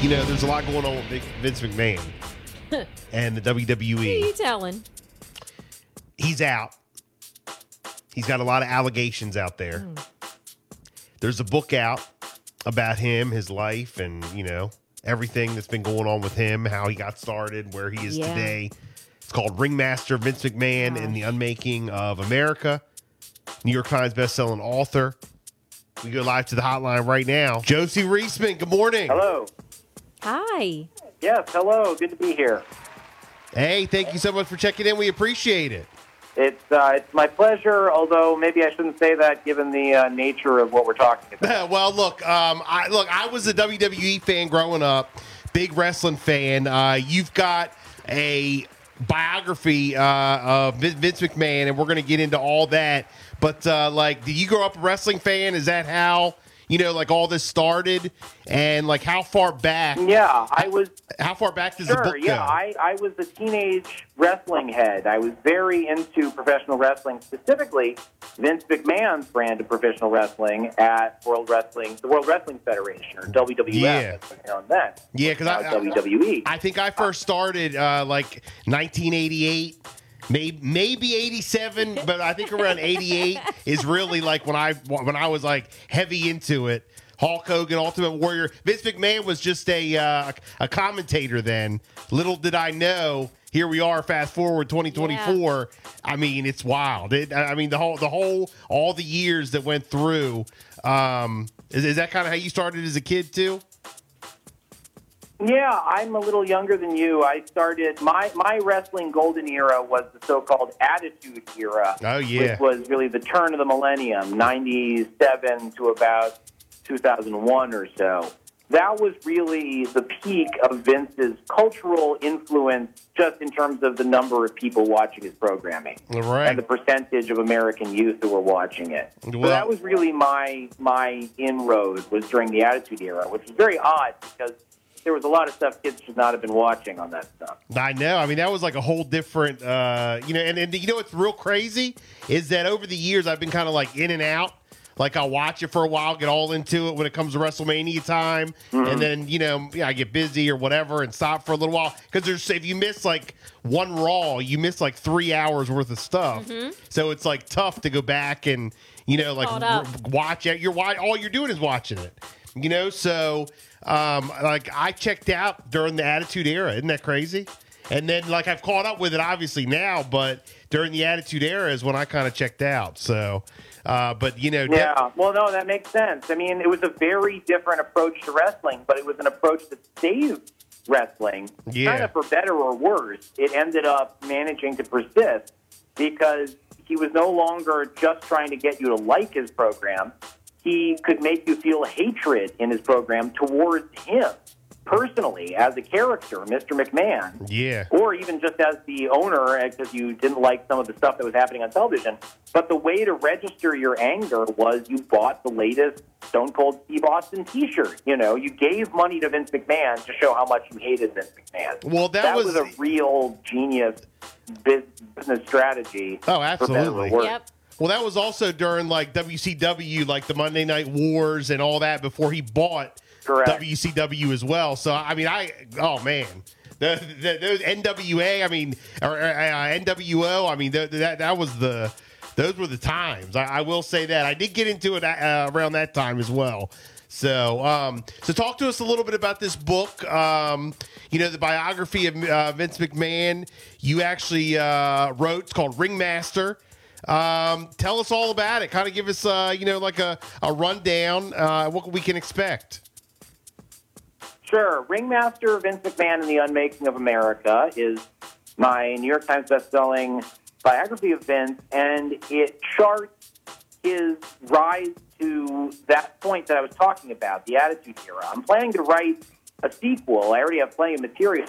You know, there's a lot going on with Vince McMahon and the WWE. Who are you telling? He's out. He's got a lot of allegations out there. Hmm. There's a book out about him, his life, and you know everything that's been going on with him, how he got started, where he is Yeah. today. It's called Ringmaster Vince McMahon and the Unmaking of America. New York Times bestselling author. We go live to the hotline right now. Josie Riesman, good morning. Hello. Hi. Yes, hello. Good to be here. Hey, thank you so much for checking in. We appreciate it. It's uh, it's my pleasure. Although maybe I shouldn't say that given the uh, nature of what we're talking about. well, look, um, I look, I was a WWE fan growing up, big wrestling fan. Uh, you've got a biography uh, of Vince McMahon, and we're going to get into all that. But uh, like, did you grow up a wrestling fan? Is that how you know, like all this started? And like, how far back? Yeah, I was How far back does the sure. book Yeah, go? I, I was a teenage wrestling head. I was very into professional wrestling, specifically Vince McMahon's brand of professional wrestling at World Wrestling, the World Wrestling Federation or WWF. Yeah. as it was known then. Yeah, 'cause I- WWE. I think I first started uh, like 1988, maybe maybe 87, but I think around 88 is really like when I when I was like heavy into it. Hulk Hogan, Ultimate Warrior. Vince McMahon was just a uh, a commentator then. Little did I know. Here we are. Fast forward 2024. I mean, it's wild. It, I mean, the whole the whole all the years that went through. Um, is, is that kind of how you started as a kid too? Yeah, I'm a little younger than you. I started my my wrestling golden era was the so-called Attitude Era. Oh, yeah. which was really the turn of the millennium, '97 to about 2001 or so. That was really the peak of Vince's cultural influence, just in terms of the number of people watching his programming right. and the percentage of American youth who were watching it. so that was really my my inroad was during the Attitude Era, which is very odd because there was a lot of stuff kids should not have been watching on that stuff. I know. I mean, that was like a whole different, uh, you know, and, and you know what's real crazy is that over the years I've been kind of like in and out. Like I'll watch it for a while, get all into it when it comes to WrestleMania time, and then you know yeah, I get busy or whatever and stop for a little while because there's if you miss like one Raw, you miss like three hours worth of stuff. So it's like tough to go back and you know like r- watch it. You're wa- all you're doing is watching it. You know, so um, like I checked out during the Attitude Era. Isn't that crazy? And then like I've caught up with it obviously now, but during the Attitude Era is when I kind of checked out. So, uh, but you know, Yeah, well, no, that makes sense. I mean, it was a very different approach to wrestling, but it was an approach that saved wrestling, Yeah. kind of for better or worse. It ended up managing to persist because he was no longer just trying to get you to like his program. He could make you feel hatred in his program towards him personally as a character, Mr. McMahon yeah, or even just as the owner uh, because you didn't like some of the stuff that was happening on television. But the way to register your anger was you bought the latest Stone Cold Steve Austin T-shirt. You know, you gave money to Vince McMahon to show how much you hated Vince McMahon. Well, that was, was- a real genius business strategy. Oh, for better or absolutely. worse. Yep. Well, that was also during like WCW, like the Monday Night Wars and all that before he bought Correct. WCW as well. So I mean, I oh man, the, the those NWA, I mean, or uh, NWO, I mean, the, that that was the those were the times. I, I will say that I did get into it uh, around that time as well. So, um, so talk to us a little bit about this book. Um, you know, the biography of uh, Vince McMahon. You actually uh, wrote. It's called Ringmaster. Um, tell us all about it. Kind of give us, uh, you know, like a, a rundown. Uh, what we can expect. Sure. Ringmaster Vince McMahon and the Unmaking of America is my New York Times bestselling biography of Vince, and it charts his rise to that point that I was talking about, the Attitude Era. I'm planning to write a sequel. I already have plenty of material.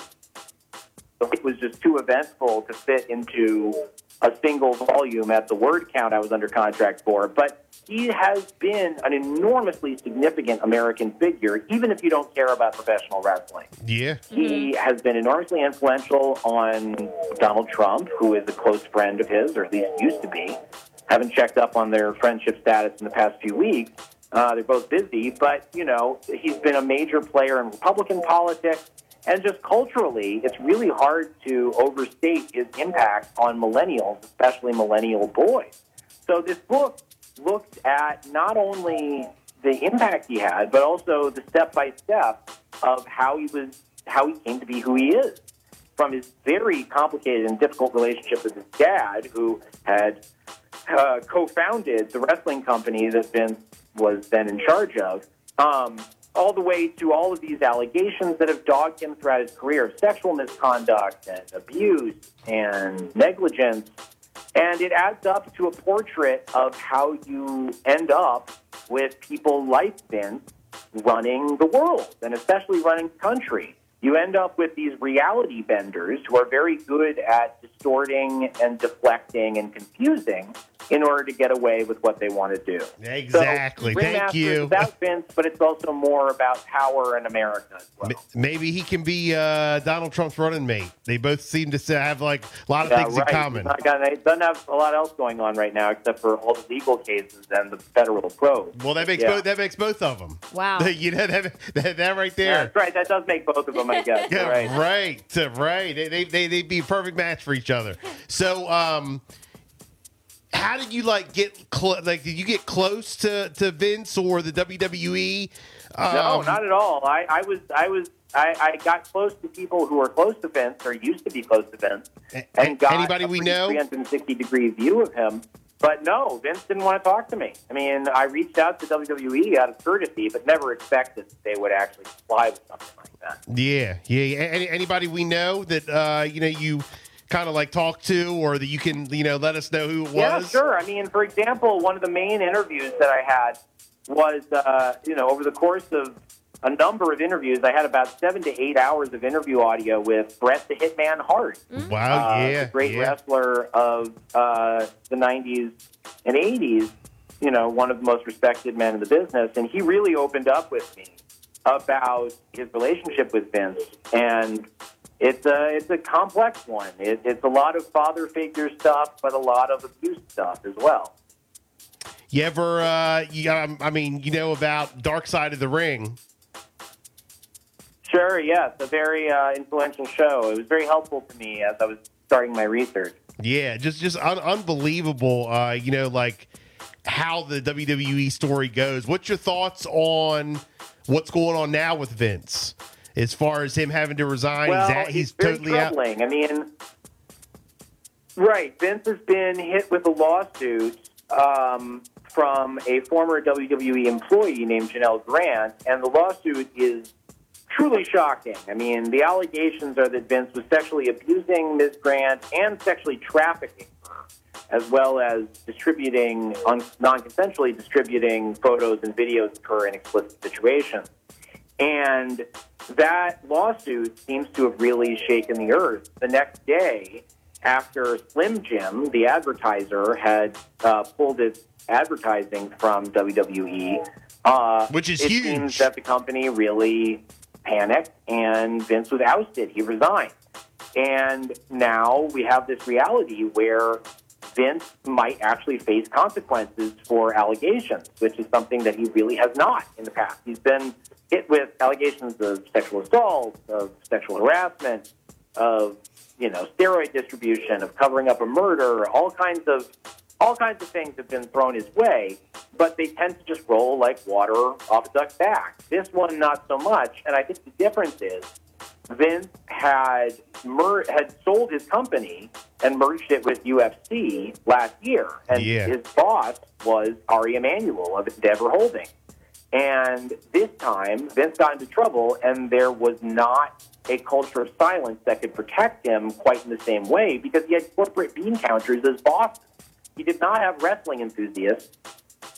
It was just too eventful to fit into a single volume at the word count I was under contract for. But he has been an enormously significant American figure, even if you don't care about professional wrestling. Yeah. He has been enormously influential on Donald Trump, who is a close friend of his, or at least used to be. Haven't checked up on their friendship status in the past few weeks. Uh, they're both busy, but you know he's been a major player in Republican politics, and just culturally, it's really hard to overstate his impact on millennials, especially millennial boys. So this book looked at not only the impact he had, but also the step by step of how he was, how he came to be who he is. From his very complicated and difficult relationship with his dad, who had uh, co-founded the wrestling company that Vince was then in charge of, um, all the way to all of these allegations that have dogged him throughout his career sexual misconduct and abuse and negligence. And it adds up to a portrait of how you end up with people like Vince running the world and especially running the country you end up with these reality benders who are very good at distorting and deflecting and confusing in order to get away with what they want to do. Exactly. So, Thank you. Is about Vince, but it's also more about power in America as well. Maybe he can be uh, Donald Trump's running mate. They both seem to have like a lot of yeah, things right. in common. He doesn't have a lot else going on right now except for all the legal cases and the federal probe. Well, that makes yeah. both that makes both of them. Wow. you know that, that, that right there. Yeah, that's right. That does make both of them. I guess. Yeah, right. right, right. They, they, they, they'd be a perfect match for each other. So, um, how did you like get cl- like? Did you get close to, to Vince or the WWE? Um, no, not at all. I, I was, I was, I, I got close to people who were close to Vince or used to be close to Vince, and got anybody a we know 360 degree view of him. But no, Vince didn't want to talk to me. I mean, I reached out to WWE out of courtesy, but never expected they would actually comply with something like that. Yeah, yeah. Any, anybody we know that uh, you know you kind of like talk to, or that you can you know let us know who it was? Yeah, sure. I mean, for example, one of the main interviews that I had was uh, you know over the course of a number of interviews. I had about seven to eight hours of interview audio with Bret the Hitman Hart. Wow, uh, yeah, the great yeah. wrestler of uh, the 90s and 80s, you know, one of the most respected men in the business. And he really opened up with me about his relationship with Vince. And it's a, it's a complex one. It, it's a lot of father figure stuff, but a lot of abuse stuff as well. You ever, uh, you, um, I mean, you know about Dark Side of the Ring. Sure, yes, a very uh, influential show. It was very helpful to me as I was starting my research. Yeah, just just un- unbelievable. Uh, you know, like how the WWE story goes. What's your thoughts on what's going on now with Vince? As far as him having to resign, well, he's, at, he's totally out. I mean, right? Vince has been hit with a lawsuit um, from a former WWE employee named Janelle Grant, and the lawsuit is truly shocking. I mean, the allegations are that Vince was sexually abusing Ms. Grant and sexually trafficking her, as well as distributing, un- non-consensually distributing photos and videos of her in explicit situations. And that lawsuit seems to have really shaken the earth. The next day, after Slim Jim, the advertiser, had uh, pulled its advertising from WWE, uh, Which is it huge. seems that the company really panicked and Vince was ousted. He resigned. And now we have this reality where Vince might actually face consequences for allegations, which is something that he really has not in the past. He's been hit with allegations of sexual assault, of sexual harassment, of you know steroid distribution, of covering up a murder, all kinds of all kinds of things have been thrown his way, but they tend to just roll like water off a duck's back. This one, not so much. And I think the difference is Vince had mer- had sold his company and merged it with UFC last year, and Yeah. his boss was Ari Emanuel of Endeavor Holding. And this time, Vince got into trouble, and there was not a culture of silence that could protect him quite in the same way because he had corporate bean counters as bosses. He did not have wrestling enthusiasts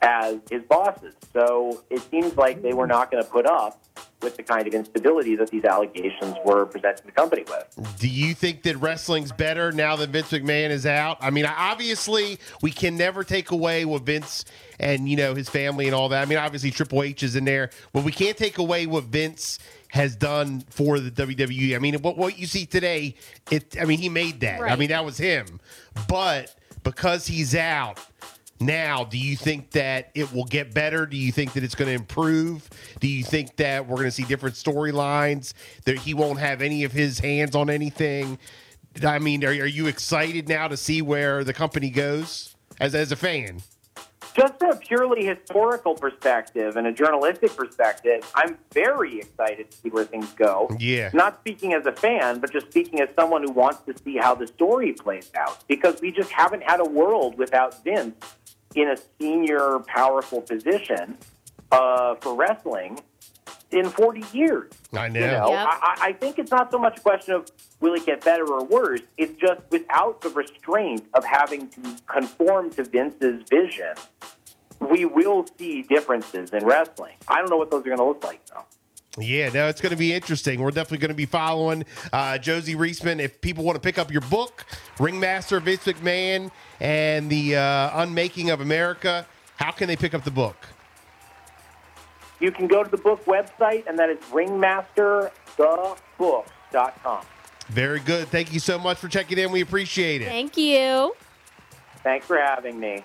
as his bosses. So it seems like they were not going to put up with the kind of instability that these allegations were presenting the company with. Do you think that wrestling's better now that Vince McMahon is out? I mean, obviously, we can never take away what Vince and you know his family and all that. I mean, obviously Triple H is in there, but we can't take away what Vince has done for the WWE. I mean, what what you see today, it. I mean, he made that. I mean, that was him. But because he's out now, do you think that it will get better? Do you think that it's going to improve? Do you think that we're going to see different storylines? That he won't have any of his hands on anything? I mean, are, are you excited now to see where the company goes as as a fan? Just from a purely historical perspective and a journalistic perspective, I'm very excited to see where things go. Yeah. Not speaking as a fan, but just speaking as someone who wants to see how the story plays out. Because we just haven't had a world without Vince in a senior, powerful position uh, for wrestling in 40 years. I know. You know, Yep. I, I think it's not so much a question of will it get better or worse. It's just without the restraint of having to conform to Vince's vision, we will see differences in wrestling. I don't know what those are going to look like, though. Yeah, no, it's going to be interesting. We're definitely going to be following uh, Josie Riesman. If people want to pick up your book, Ringmaster Vince McMahon and the uh, Unmaking of America, how can they pick up the book? You can go to the book website, and that is ringmasterthebook.com. Very good. Thank you so much for checking in. We appreciate it. Thank you. Thanks for having me.